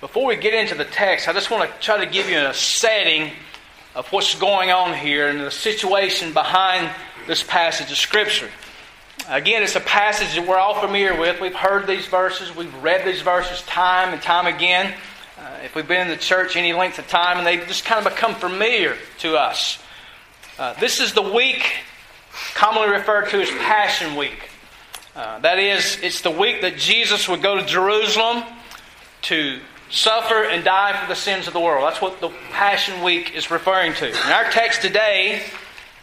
Before we get into the text, I just want to try to give you a setting of what's going on here and the situation behind this passage of Scripture. Again, it's a passage that we're all familiar with. We've heard these verses, we've read these verses time and time again. Uh, if we've been in the church any length of time, and they just kind of become familiar to us. Uh, this is the week commonly referred to as Passion Week. Uh, that is, it's the week that Jesus would go to Jerusalem to suffer and die for the sins of the world. That's what the Passion Week is referring to. In our text today,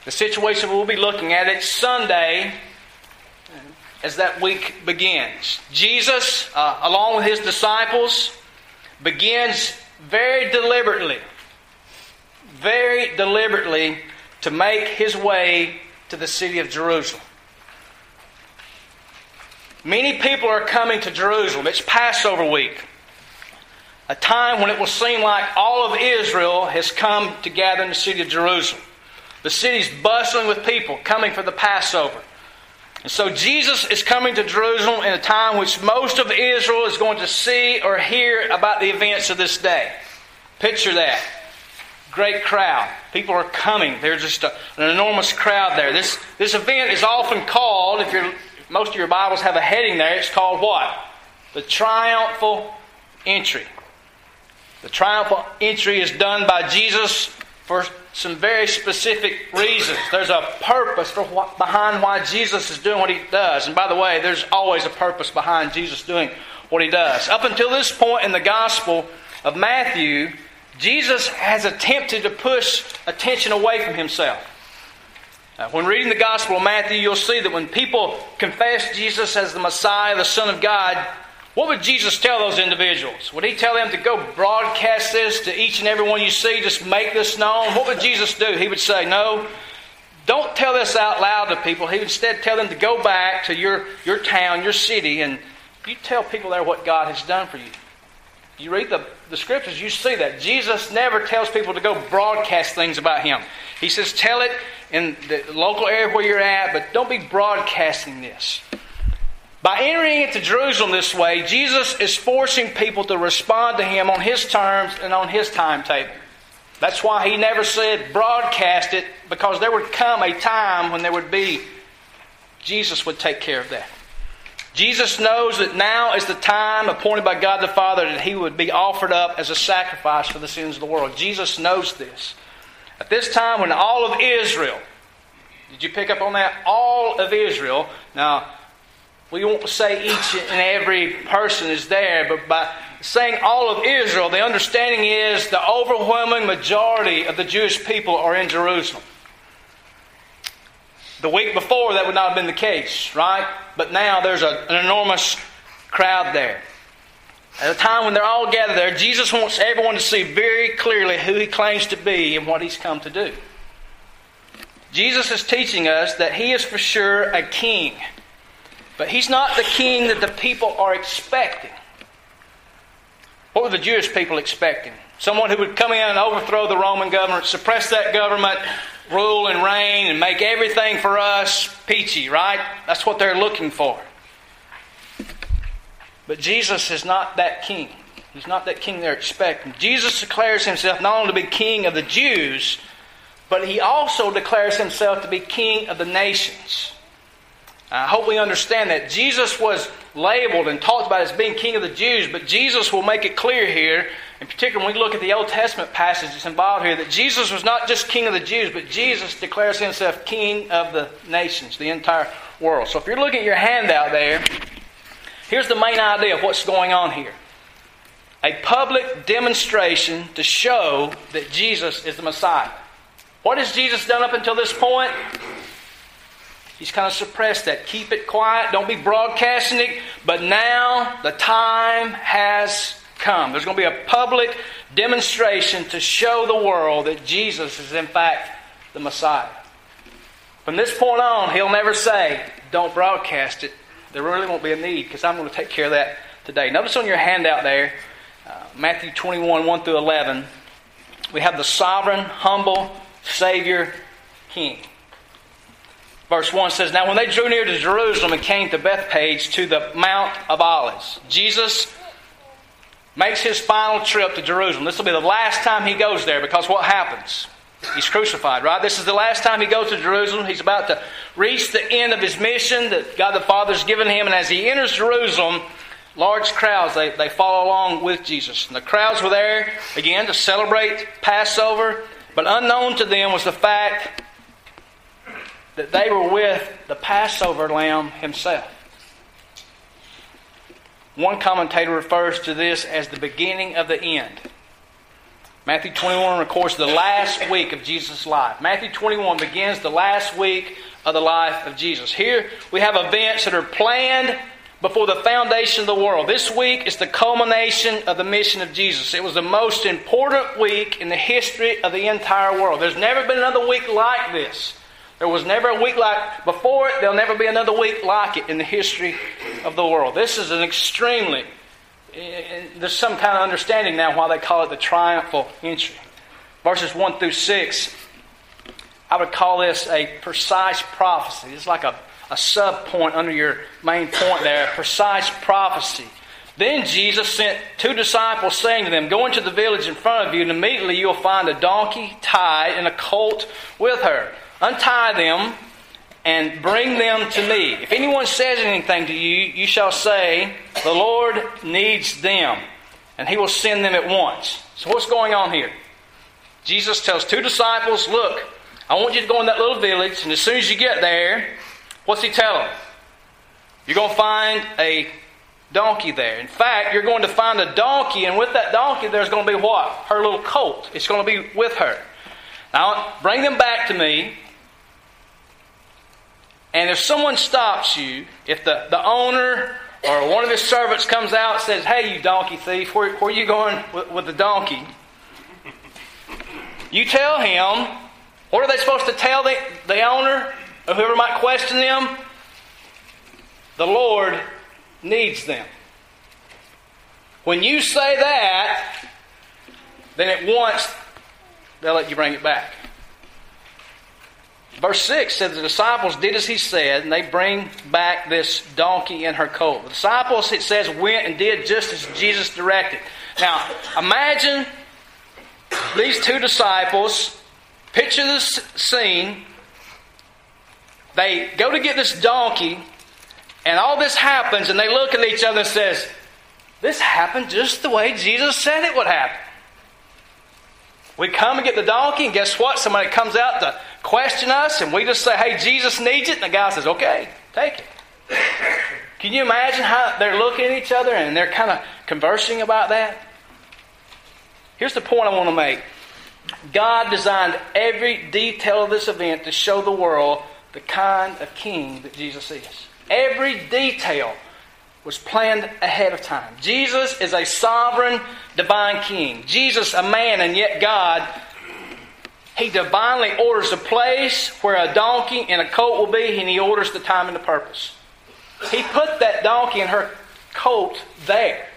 the situation we'll be looking at, it's Sunday as that week begins. Jesus, uh, along with his disciples, begins very deliberately, very deliberately to make his way to the city of Jerusalem. Many people are coming to Jerusalem. It's Passover week, a time when it will seem like all of Israel has come to gather in the city of Jerusalem. The city's bustling with people coming for the Passover. And so Jesus is coming to Jerusalem in a time which most of Israel is going to see or hear about the events of this day. Picture that. Great crowd. People are coming. There's just a, an enormous crowd there. This, this event is often called, if you're, most of your Bibles have a heading there, it's called what? The triumphal entry. The triumphal entry is done by Jesus for some very specific reasons. There's a purpose for what, behind why Jesus is doing what he does. And by the way, there's always a purpose behind Jesus doing what he does. Up until this point in the Gospel of Matthew, Jesus has attempted to push attention away from himself. When reading the Gospel of Matthew, you'll see that when people confess Jesus as the Messiah, the Son of God, what would Jesus tell those individuals? Would he tell them to go broadcast this to each and every one you see, just make this known? What would Jesus do? He would say, No, don't tell this out loud to people. He would instead tell them to go back to your, your town, your city, and you tell people there what God has done for you. You read the, the scriptures, you see that. Jesus never tells people to go broadcast things about him. He says, Tell it in the local area where you're at, but don't be broadcasting this. By entering into Jerusalem this way, Jesus is forcing people to respond to him on his terms and on his timetable. That's why he never said broadcast it, because there would come a time when there would be, Jesus would take care of that. Jesus knows that now is the time appointed by God the Father that he would be offered up as a sacrifice for the sins of the world. Jesus knows this. At this time, when all of Israel, did you pick up on that? All of Israel. Now, we won't say each and every person is there, but by saying all of Israel, the understanding is the overwhelming majority of the Jewish people are in Jerusalem. The week before, that would not have been the case, right? But now there's a, an enormous crowd there. At a time when they're all gathered there, Jesus wants everyone to see very clearly who he claims to be and what he's come to do. Jesus is teaching us that he is for sure a king. But he's not the king that the people are expecting. What were the Jewish people expecting? Someone who would come in and overthrow the Roman government, suppress that government, rule and reign, and make everything for us peachy, right? That's what they're looking for. But Jesus is not that king. He's not that king they're expecting. Jesus declares himself not only to be king of the Jews, but he also declares himself to be king of the nations. I hope we understand that. Jesus was labeled and talked about as being king of the Jews, but Jesus will make it clear here, in particular when we look at the Old Testament passage that's involved here, that Jesus was not just king of the Jews, but Jesus declares himself king of the nations, the entire world. So if you're looking at your handout there, here's the main idea of what's going on here a public demonstration to show that Jesus is the Messiah. What has Jesus done up until this point? He's kind of suppressed that. Keep it quiet. Don't be broadcasting it. But now the time has come. There's going to be a public demonstration to show the world that Jesus is, in fact, the Messiah. From this point on, he'll never say, Don't broadcast it. There really won't be a need because I'm going to take care of that today. Notice on your handout there, uh, Matthew 21 1 through 11, we have the sovereign, humble Savior King. Verse 1 says, Now when they drew near to Jerusalem and came to Bethphage to the Mount of Olives, Jesus makes his final trip to Jerusalem. This will be the last time he goes there because what happens? He's crucified, right? This is the last time he goes to Jerusalem. He's about to reach the end of his mission that God the Father's given him. And as he enters Jerusalem, large crowds, they, they follow along with Jesus. And the crowds were there, again, to celebrate Passover. But unknown to them was the fact that they were with the Passover lamb himself. One commentator refers to this as the beginning of the end. Matthew 21 records the last week of Jesus' life. Matthew 21 begins the last week of the life of Jesus. Here we have events that are planned before the foundation of the world. This week is the culmination of the mission of Jesus. It was the most important week in the history of the entire world. There's never been another week like this. There was never a week like before it. There'll never be another week like it in the history of the world. This is an extremely, eh, there's some kind of understanding now why they call it the triumphal entry. Verses 1 through 6, I would call this a precise prophecy. It's like a, a sub point under your main point there, precise prophecy. Then Jesus sent two disciples, saying to them, Go into the village in front of you, and immediately you'll find a donkey tied and a colt with her Untie them and bring them to me. If anyone says anything to you, you shall say, The Lord needs them, and he will send them at once. So, what's going on here? Jesus tells two disciples, Look, I want you to go in that little village, and as soon as you get there, what's he tell them? You're going to find a donkey there. In fact, you're going to find a donkey, and with that donkey, there's going to be what? Her little colt. It's going to be with her. Now, bring them back to me. And if someone stops you, if the, the owner or one of his servants comes out and says, Hey, you donkey thief, where, where are you going with, with the donkey? You tell him, what are they supposed to tell the, the owner or whoever might question them? The Lord needs them. When you say that, then at once they'll let you bring it back. Verse 6 says the disciples did as he said, and they bring back this donkey and her colt. The disciples, it says, went and did just as Jesus directed. Now, imagine these two disciples, picture this scene. They go to get this donkey, and all this happens, and they look at each other and says, This happened just the way Jesus said it would happen. We come and get the donkey, and guess what? Somebody comes out to question us, and we just say, hey, Jesus needs it. And the guy says, okay, take it. Can you imagine how they're looking at each other and they're kind of conversing about that? Here's the point I want to make God designed every detail of this event to show the world the kind of king that Jesus is. Every detail was planned ahead of time. Jesus is a sovereign, divine king. Jesus, a man and yet God, he divinely orders a place where a donkey and a colt will be, and he orders the time and the purpose. He put that donkey and her colt there.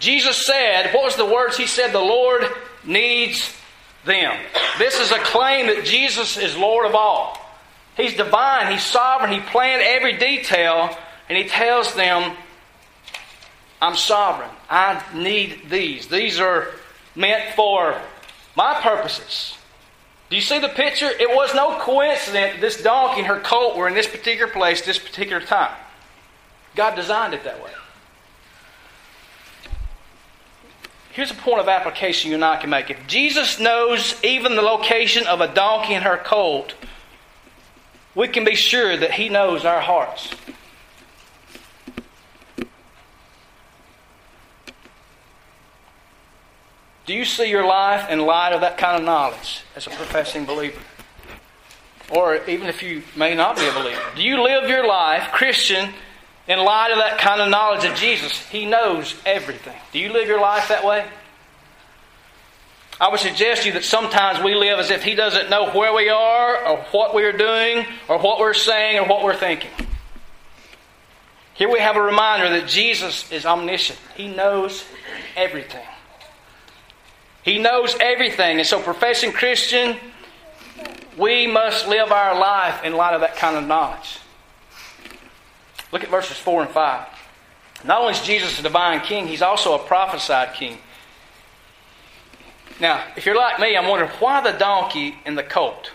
Jesus said, what was the words he said? The Lord needs them. This is a claim that Jesus is Lord of all. He's divine, He's sovereign, He planned every detail and he tells them, I'm sovereign. I need these. These are meant for my purposes. Do you see the picture? It was no coincidence that this donkey and her colt were in this particular place, this particular time. God designed it that way. Here's a point of application you and I can make. If Jesus knows even the location of a donkey and her colt, we can be sure that He knows our hearts. Do you see your life in light of that kind of knowledge as a professing believer? Or even if you may not be a believer, do you live your life, Christian, in light of that kind of knowledge of Jesus? He knows everything. Do you live your life that way? I would suggest to you that sometimes we live as if He doesn't know where we are, or what we are doing, or what we're saying, or what we're thinking. Here we have a reminder that Jesus is omniscient, He knows everything. He knows everything. And so, professing Christian, we must live our life in light of that kind of knowledge. Look at verses 4 and 5. Not only is Jesus a divine king, he's also a prophesied king. Now, if you're like me, I'm wondering why the donkey and the colt?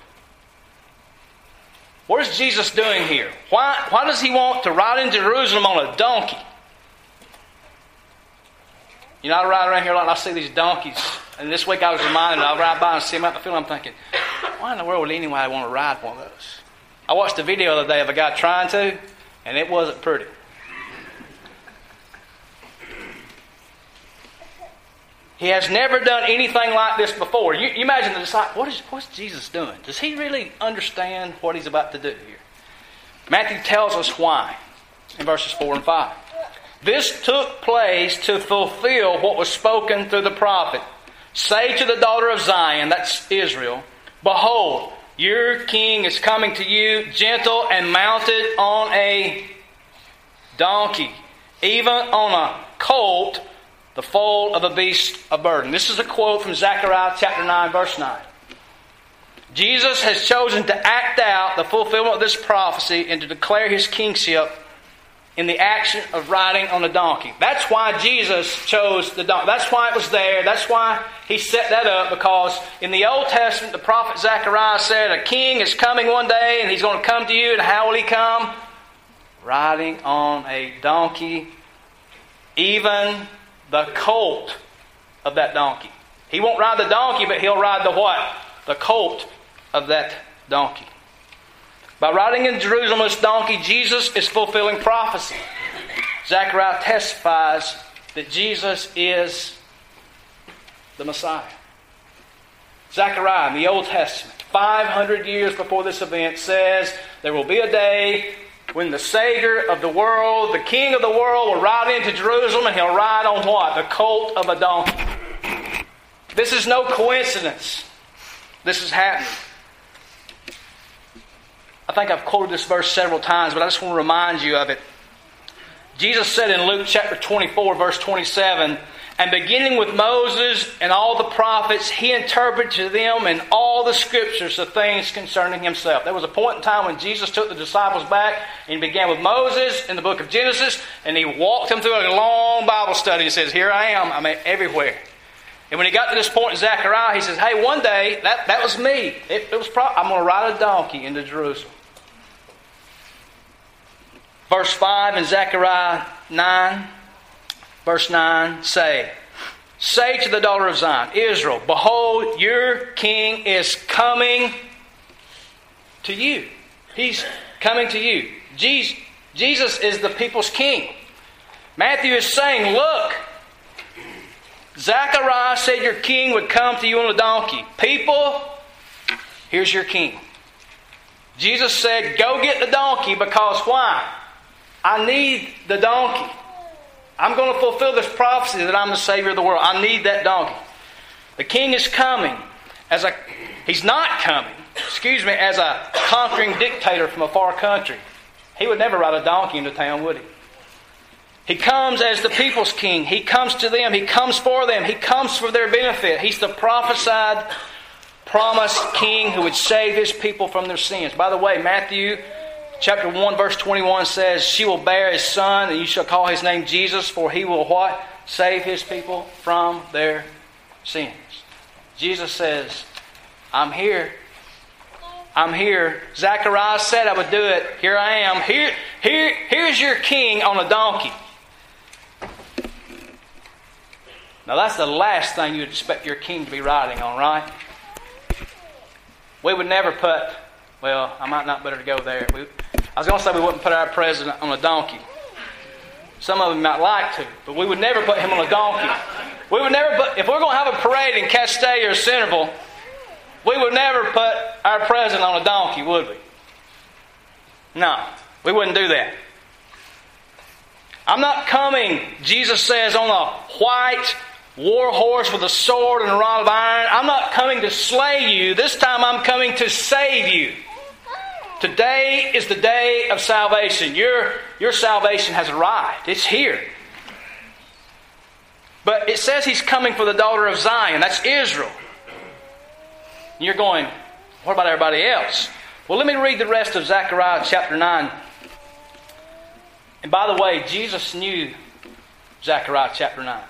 What is Jesus doing here? Why, why does he want to ride into Jerusalem on a donkey? You know, I ride around here a lot and I see these donkeys. And this week I was reminded, I'll ride by and see them out in the field. I'm thinking, why in the world would anybody want to ride one of those? I watched a video the other day of a guy trying to, and it wasn't pretty. He has never done anything like this before. You, you imagine the disciple, what is, what's Jesus doing? Does he really understand what he's about to do here? Matthew tells us why in verses 4 and 5. This took place to fulfill what was spoken through the prophet. Say to the daughter of Zion, that's Israel, Behold, your king is coming to you, gentle and mounted on a donkey, even on a colt the foal of a beast of burden. This is a quote from Zechariah chapter 9, verse 9. Jesus has chosen to act out the fulfillment of this prophecy and to declare his kingship in the action of riding on a donkey. That's why Jesus chose the donkey. That's why it was there. That's why he set that up because in the Old Testament, the prophet Zechariah said, A king is coming one day and he's going to come to you, and how will he come? Riding on a donkey, even the colt of that donkey. He won't ride the donkey, but he'll ride the what? The colt of that donkey. By riding in Jerusalem on this donkey, Jesus is fulfilling prophecy. Zechariah testifies that Jesus is the Messiah. Zechariah in the Old Testament, 500 years before this event, says there will be a day when the Savior of the world, the King of the world, will ride into Jerusalem and he'll ride on what? The colt of a donkey. This is no coincidence. This is happening. I think I've quoted this verse several times, but I just want to remind you of it. Jesus said in Luke chapter 24, verse 27, and beginning with Moses and all the prophets, he interpreted to them in all the scriptures the things concerning himself. There was a point in time when Jesus took the disciples back and began with Moses in the book of Genesis and he walked them through a long Bible study and says, Here I am, I'm everywhere. And when he got to this point in Zechariah, he says, Hey, one day, that, that was me. It, it was pro- I'm going to ride a donkey into Jerusalem. Verse 5 in Zechariah 9 Verse 9 say, Say to the daughter of Zion, Israel, behold, your king is coming to you. He's coming to you. Jesus is the people's king. Matthew is saying, Look, Zechariah said your king would come to you on a donkey. People, here's your king. Jesus said, Go get the donkey because why? I need the donkey. I'm going to fulfill this prophecy that I'm the Savior of the world. I need that donkey. The king is coming as a, he's not coming, excuse me, as a conquering dictator from a far country. He would never ride a donkey into town, would he? He comes as the people's king. He comes to them. He comes for them. He comes for their benefit. He's the prophesied, promised king who would save his people from their sins. By the way, Matthew chapter 1, verse 21 says, She will bear his son, and you shall call his name Jesus, for he will what? Save his people from their sins. Jesus says, I'm here. I'm here. Zacharias said I would do it. Here I am. Here, here, here's your king on a donkey. Now that's the last thing you'd expect your king to be riding on, right? We would never put, well, I might not better to go there. We, I was going to say we wouldn't put our president on a donkey. Some of them might like to, but we would never put him on a donkey. We would never put, if we're going to have a parade in Castalia or Centerville, we would never put our president on a donkey, would we? No, we wouldn't do that. I'm not coming, Jesus says, on a white war horse with a sword and a rod of iron. I'm not coming to slay you. This time I'm coming to save you. Today is the day of salvation. Your, your salvation has arrived, it's here. But it says he's coming for the daughter of Zion. That's Israel. And you're going, what about everybody else? Well, let me read the rest of Zechariah chapter 9. And by the way, Jesus knew Zechariah chapter 9.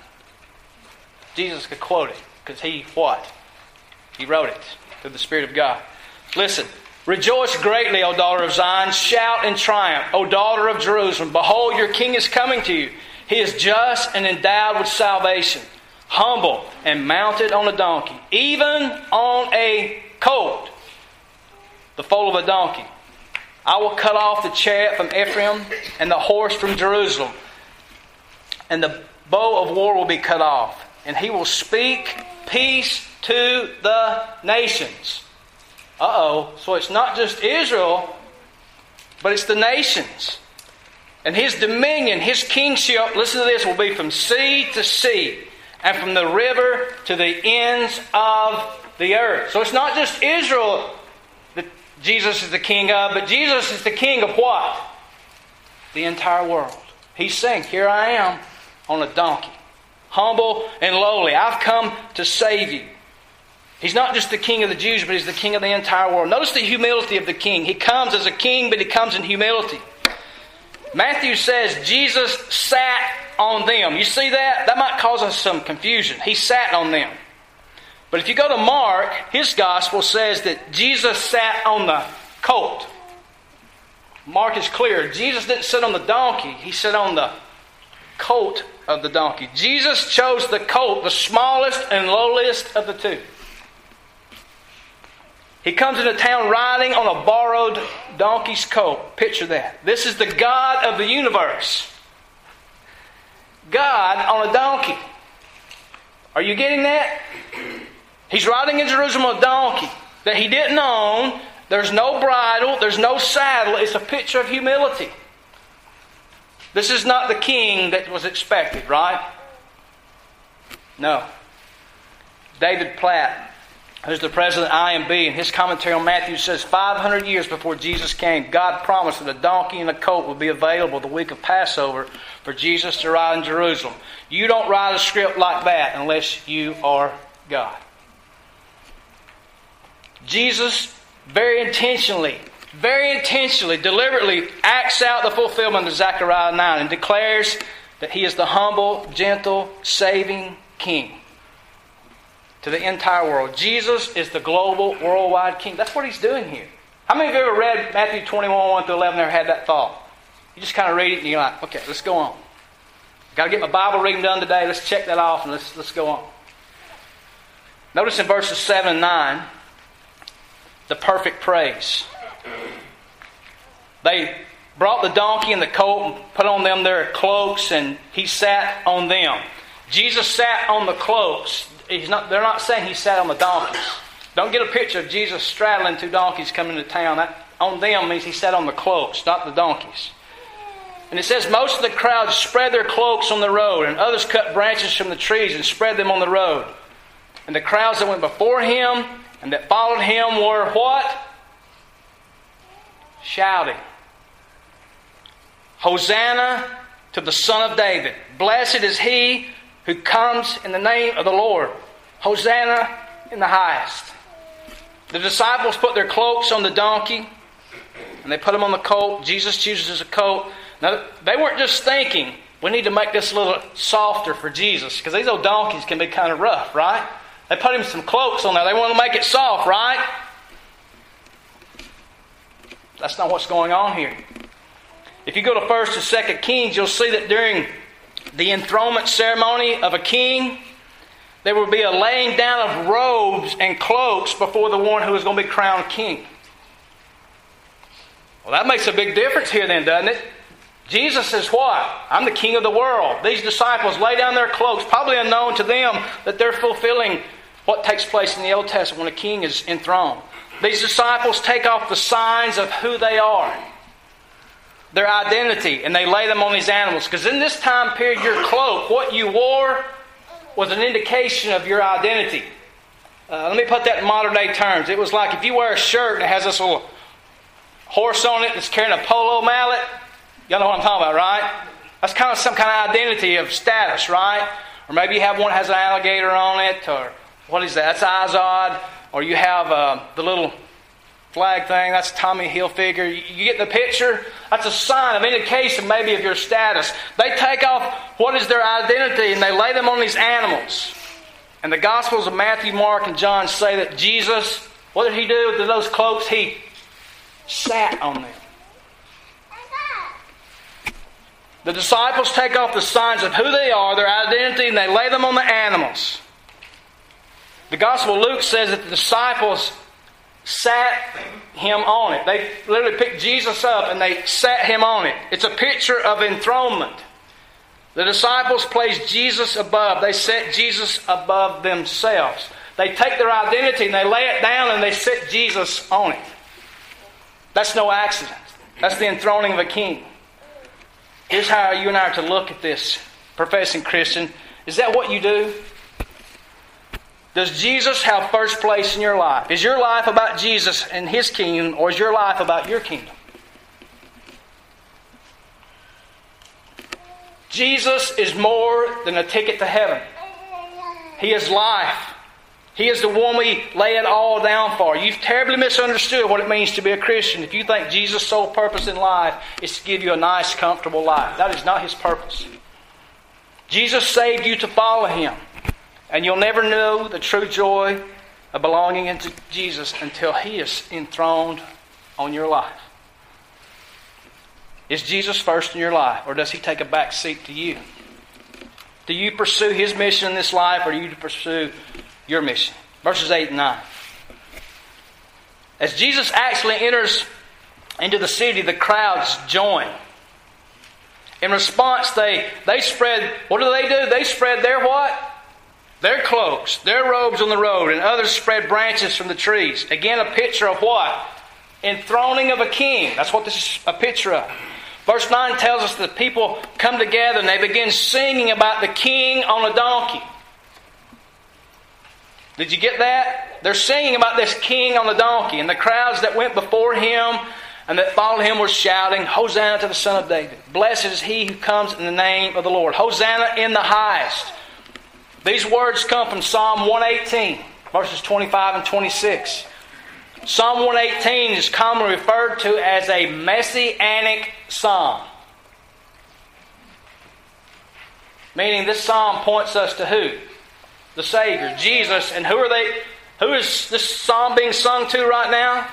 Jesus could quote it because he what? He wrote it through the Spirit of God. Listen. Rejoice greatly, O daughter of Zion. Shout in triumph, O daughter of Jerusalem. Behold, your king is coming to you. He is just and endowed with salvation, humble and mounted on a donkey, even on a colt, the foal of a donkey. I will cut off the chariot from Ephraim and the horse from Jerusalem, and the bow of war will be cut off, and he will speak peace to the nations. Uh oh. So it's not just Israel, but it's the nations. And his dominion, his kingship, listen to this, will be from sea to sea and from the river to the ends of the earth. So it's not just Israel that Jesus is the king of, but Jesus is the king of what? The entire world. He's saying, Here I am on a donkey, humble and lowly. I've come to save you. He's not just the king of the Jews, but he's the king of the entire world. Notice the humility of the king. He comes as a king, but he comes in humility. Matthew says Jesus sat on them. You see that? That might cause us some confusion. He sat on them. But if you go to Mark, his gospel says that Jesus sat on the colt. Mark is clear. Jesus didn't sit on the donkey, he sat on the colt of the donkey. Jesus chose the colt, the smallest and lowliest of the two. He comes into town riding on a borrowed donkey's coat. Picture that. This is the God of the universe. God on a donkey. Are you getting that? He's riding in Jerusalem on a donkey that he didn't own. There's no bridle, there's no saddle. It's a picture of humility. This is not the king that was expected, right? No. David Platt who's the president of IMB, and his commentary on Matthew says 500 years before Jesus came, God promised that a donkey and a colt would be available the week of Passover for Jesus to ride in Jerusalem. You don't write a script like that unless you are God. Jesus very intentionally, very intentionally, deliberately acts out the fulfillment of Zechariah 9 and declares that he is the humble, gentle, saving king to the entire world. Jesus is the global, worldwide king. That's what he's doing here. How many of you ever read Matthew 21, 1 through 11, never had that thought? You just kind of read it and you're like, okay, let's go on. Got to get my Bible reading done today. Let's check that off and let's, let's go on. Notice in verses 7 and 9, the perfect praise. They brought the donkey and the colt and put on them their cloaks, and he sat on them. Jesus sat on the cloaks he's not, they're not saying he sat on the donkeys. Don't get a picture of Jesus straddling two donkeys coming to town. That on them means he sat on the cloaks, not the donkeys. And it says most of the crowd spread their cloaks on the road, and others cut branches from the trees and spread them on the road. And the crowds that went before him and that followed him were what? Shouting. Hosanna to the Son of David. Blessed is he who comes in the name of the Lord. Hosanna in the highest. The disciples put their cloaks on the donkey and they put them on the colt. Jesus chooses a colt. Now, they weren't just thinking, we need to make this a little softer for Jesus because these old donkeys can be kind of rough, right? They put him some cloaks on there. They want to make it soft, right? That's not what's going on here. If you go to 1st and 2nd Kings, you'll see that during the enthronement ceremony of a king, there will be a laying down of robes and cloaks before the one who is going to be crowned king. Well, that makes a big difference here, then, doesn't it? Jesus says, What? I'm the king of the world. These disciples lay down their cloaks, probably unknown to them that they're fulfilling what takes place in the Old Testament when a king is enthroned. These disciples take off the signs of who they are their identity and they lay them on these animals. Because in this time period, your cloak, what you wore, was an indication of your identity. Uh, let me put that in modern day terms. It was like if you wear a shirt and it has this little horse on it that's carrying a polo mallet. Y'all know what I'm talking about, right? That's kind of some kind of identity of status, right? Or maybe you have one that has an alligator on it, or what is that? That's Izod. Or you have uh, the little flag thing. That's Tommy Hilfiger. You get the picture? That's a sign of indication maybe of your status. They take off what is their identity and they lay them on these animals. And the Gospels of Matthew, Mark, and John say that Jesus, what did he do with those cloaks? He sat on them. The disciples take off the signs of who they are, their identity, and they lay them on the animals. The Gospel of Luke says that the disciples sat him on it. They literally picked Jesus up and they sat him on it. It's a picture of enthronement. The disciples placed Jesus above. They set Jesus above themselves. They take their identity and they lay it down and they set Jesus on it. That's no accident. That's the enthroning of a king. Here's how you and I are to look at this, professing Christian. Is that what you do? Does Jesus have first place in your life? Is your life about Jesus and His kingdom, or is your life about your kingdom? Jesus is more than a ticket to heaven. He is life. He is the one we lay it all down for. You've terribly misunderstood what it means to be a Christian if you think Jesus' sole purpose in life is to give you a nice, comfortable life. That is not His purpose. Jesus saved you to follow Him. And you'll never know the true joy of belonging into Jesus until He is enthroned on your life. Is Jesus first in your life, or does He take a back seat to you? Do you pursue His mission in this life, or do you pursue your mission? Verses 8 and 9. As Jesus actually enters into the city, the crowds join. In response, they, they spread, what do they do? They spread their what? Their cloaks, their robes on the road, and others spread branches from the trees. Again, a picture of what? Enthroning of a king. That's what this is a picture of. Verse 9 tells us that people come together and they begin singing about the king on a donkey. Did you get that? They're singing about this king on the donkey, and the crowds that went before him and that followed him were shouting, Hosanna to the Son of David. Blessed is he who comes in the name of the Lord. Hosanna in the highest. These words come from Psalm 118, verses 25 and 26. Psalm 118 is commonly referred to as a messianic psalm. Meaning this psalm points us to who? The Savior, Jesus. And who are they? Who is this psalm being sung to right now?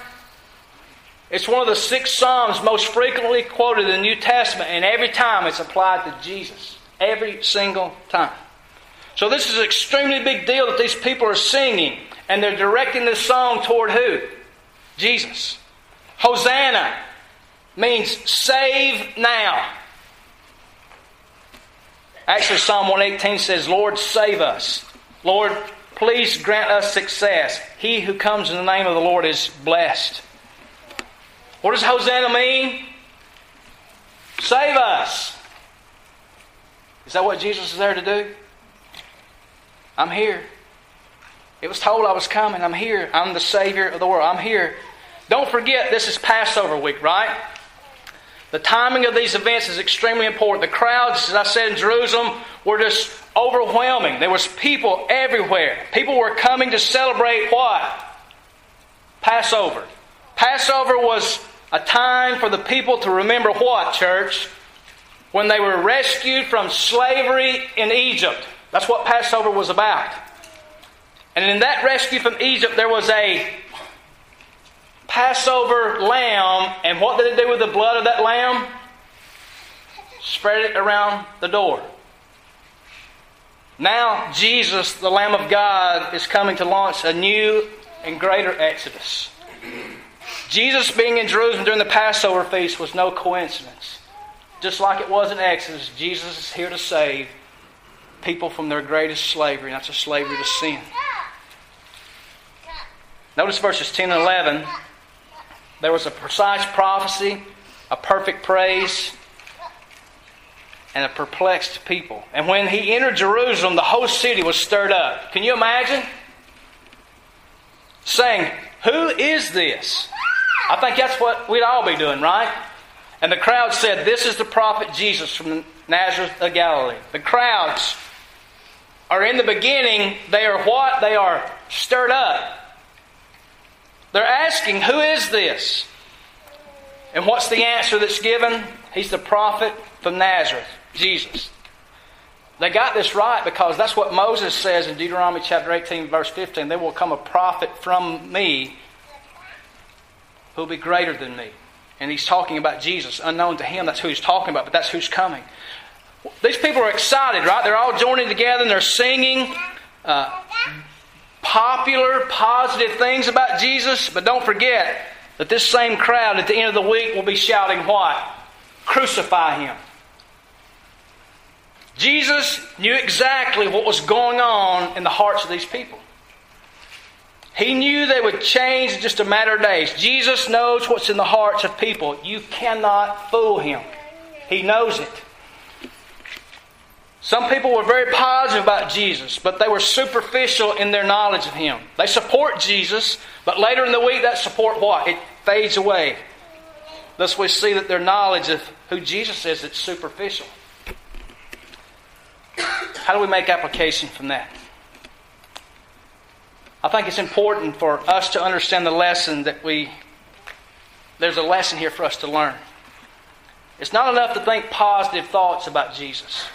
It's one of the six psalms most frequently quoted in the New Testament, and every time it's applied to Jesus. Every single time. So this is an extremely big deal that these people are singing, and they're directing this song toward who? Jesus. Hosanna means save now. Actually, Psalm 118 says, Lord, save us. Lord, please grant us success. He who comes in the name of the Lord is blessed. What does Hosanna mean? Save us. Is that what Jesus is there to do? I'm here. It was told I was coming. I'm here. I'm the Savior of the world. I'm here. Don't forget, this is Passover week, right? The timing of these events is extremely important. The crowds, as I said in Jerusalem, were just overwhelming. There was people everywhere. People were coming to celebrate what? Passover. Passover was a time for the people to remember what, church? When they were rescued from slavery in Egypt. That's what Passover was about. And in that rescue from Egypt, there was a Passover lamb. And what did they do with the blood of that lamb? Spread it around the door. Now, Jesus, the Lamb of God, is coming to launch a new and greater exodus. Jesus being in Jerusalem during the Passover feast was no coincidence. Just like it was in Exodus, Jesus is here to save people from their greatest slavery, and that's a slavery to sin. Notice verses 10 and 11. There was a precise prophecy, a perfect praise, and a perplexed people. And when he entered Jerusalem, the whole city was stirred up. Can you imagine? Saying, Who is this? I think that's what we'd all be doing, right? And the crowd said, This is the prophet Jesus from Nazareth of Galilee. The crowds are in the beginning, they are what? They are stirred up. They're asking, Who is this? And what's the answer that's given? He's the prophet from Nazareth, Jesus. They got this right because that's what Moses says in Deuteronomy chapter 18, verse 15. There will come a prophet from me who will be greater than me. And he's talking about Jesus. Unknown to him, that's who he's talking about, but that's who's coming. These people are excited, right? They're all joining together and they're singing uh, popular, positive things about Jesus. But don't forget that this same crowd at the end of the week will be shouting what? Crucify him. Jesus knew exactly what was going on in the hearts of these people. He knew they would change in just a matter of days. Jesus knows what's in the hearts of people. You cannot fool him. He knows it. Some people were very positive about Jesus, but they were superficial in their knowledge of him. They support Jesus, but later in the week that support what? It fades away. Thus we see that their knowledge of who Jesus is is superficial. How do we make application from that? I think it's important for us to understand the lesson that we, there's a lesson here for us to learn. It's not enough to think positive thoughts about Jesus.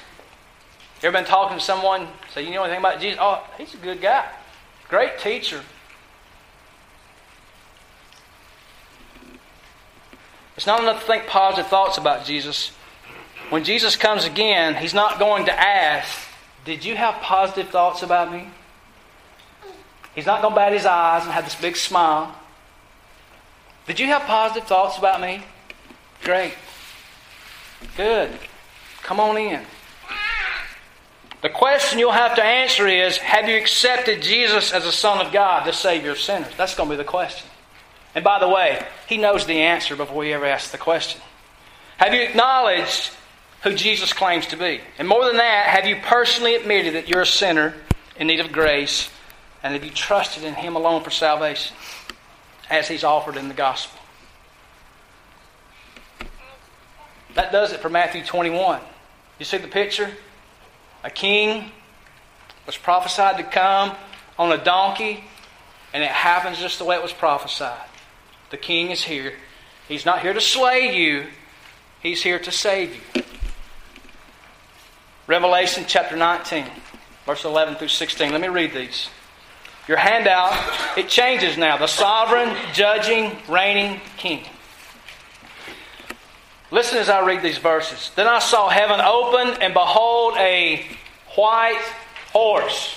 You ever been talking to someone, say, you know anything about Jesus? Oh, he's a good guy. Great teacher. It's not enough to think positive thoughts about Jesus. When Jesus comes again, he's not going to ask, Did you have positive thoughts about me? He's not going to bat his eyes and have this big smile. Did you have positive thoughts about me? Great. Good. Come on in. The question you'll have to answer is Have you accepted Jesus as the Son of God, the Savior of sinners? That's going to be the question. And by the way, He knows the answer before He ever asks the question. Have you acknowledged who Jesus claims to be? And more than that, have you personally admitted that you're a sinner in need of grace and have you trusted in Him alone for salvation as He's offered in the gospel? That does it for Matthew 21. You see the picture? A king was prophesied to come on a donkey, and it happens just the way it was prophesied. The king is here. He's not here to slay you, he's here to save you. Revelation chapter 19, verse 11 through 16. Let me read these. Your handout, it changes now. The sovereign, judging, reigning king. Listen as I read these verses. Then I saw heaven open, and behold, a white horse.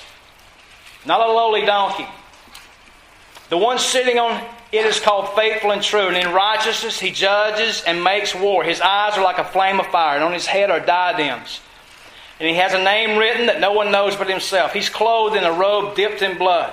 Not a lowly donkey. The one sitting on it is called faithful and true, and in righteousness he judges and makes war. His eyes are like a flame of fire, and on his head are diadems. And he has a name written that no one knows but himself. He's clothed in a robe dipped in blood.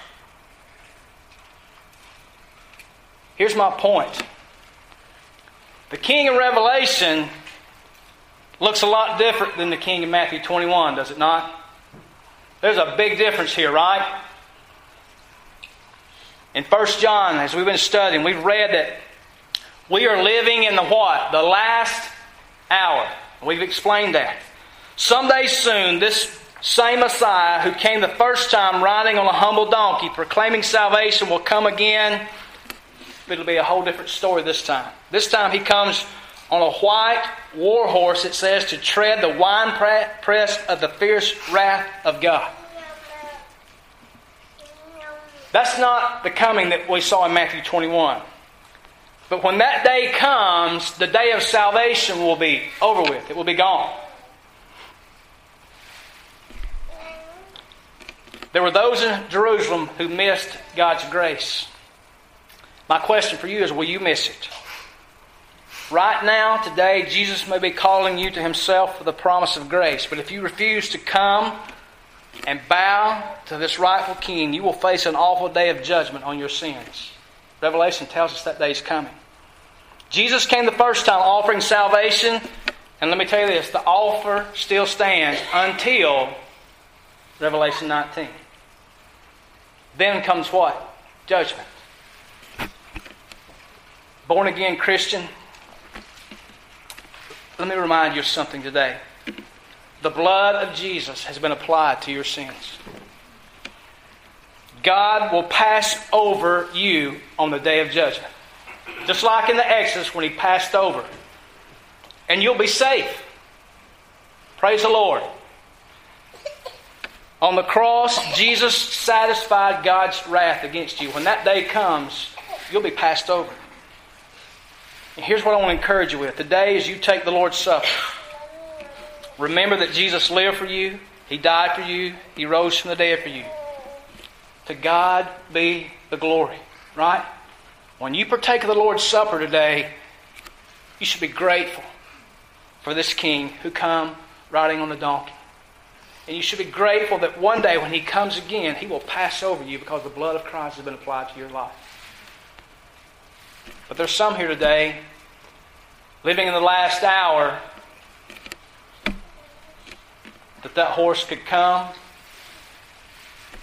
Here's my point. The king in Revelation looks a lot different than the king in Matthew 21, does it not? There's a big difference here, right? In 1 John, as we've been studying, we've read that we are living in the what? The last hour. We've explained that. Someday soon, this same Messiah who came the first time riding on a humble donkey, proclaiming salvation, will come again. It'll be a whole different story this time. This time he comes on a white war horse, it says, to tread the winepress of the fierce wrath of God. That's not the coming that we saw in Matthew 21. But when that day comes, the day of salvation will be over with, it will be gone. There were those in Jerusalem who missed God's grace. My question for you is will you miss it? Right now, today, Jesus may be calling you to Himself for the promise of grace. But if you refuse to come and bow to this rightful King, you will face an awful day of judgment on your sins. Revelation tells us that day is coming. Jesus came the first time offering salvation, and let me tell you this the offer still stands until Revelation 19. Then comes what? Judgment. Born again Christian, let me remind you of something today. The blood of Jesus has been applied to your sins. God will pass over you on the day of judgment. Just like in the Exodus when he passed over. And you'll be safe. Praise the Lord. On the cross, Jesus satisfied God's wrath against you. When that day comes, you'll be passed over. And here's what I want to encourage you with. Today, as you take the Lord's Supper, remember that Jesus lived for you, He died for you, He rose from the dead for you. To God be the glory, right? When you partake of the Lord's Supper today, you should be grateful for this King who come riding on a donkey. And you should be grateful that one day when he comes again, he will pass over you because the blood of Christ has been applied to your life. But there's some here today living in the last hour that that horse could come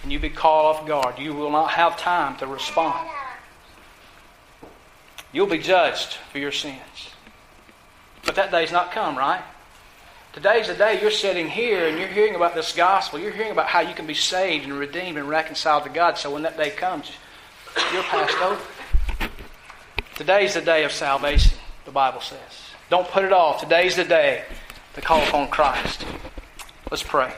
and you be caught off guard. You will not have time to respond. You'll be judged for your sins. But that day's not come, right? Today's the day you're sitting here and you're hearing about this gospel. You're hearing about how you can be saved and redeemed and reconciled to God. So when that day comes, you're passed over. Today's the day of salvation, the Bible says. Don't put it off. Today's the day to call upon Christ. Let's pray.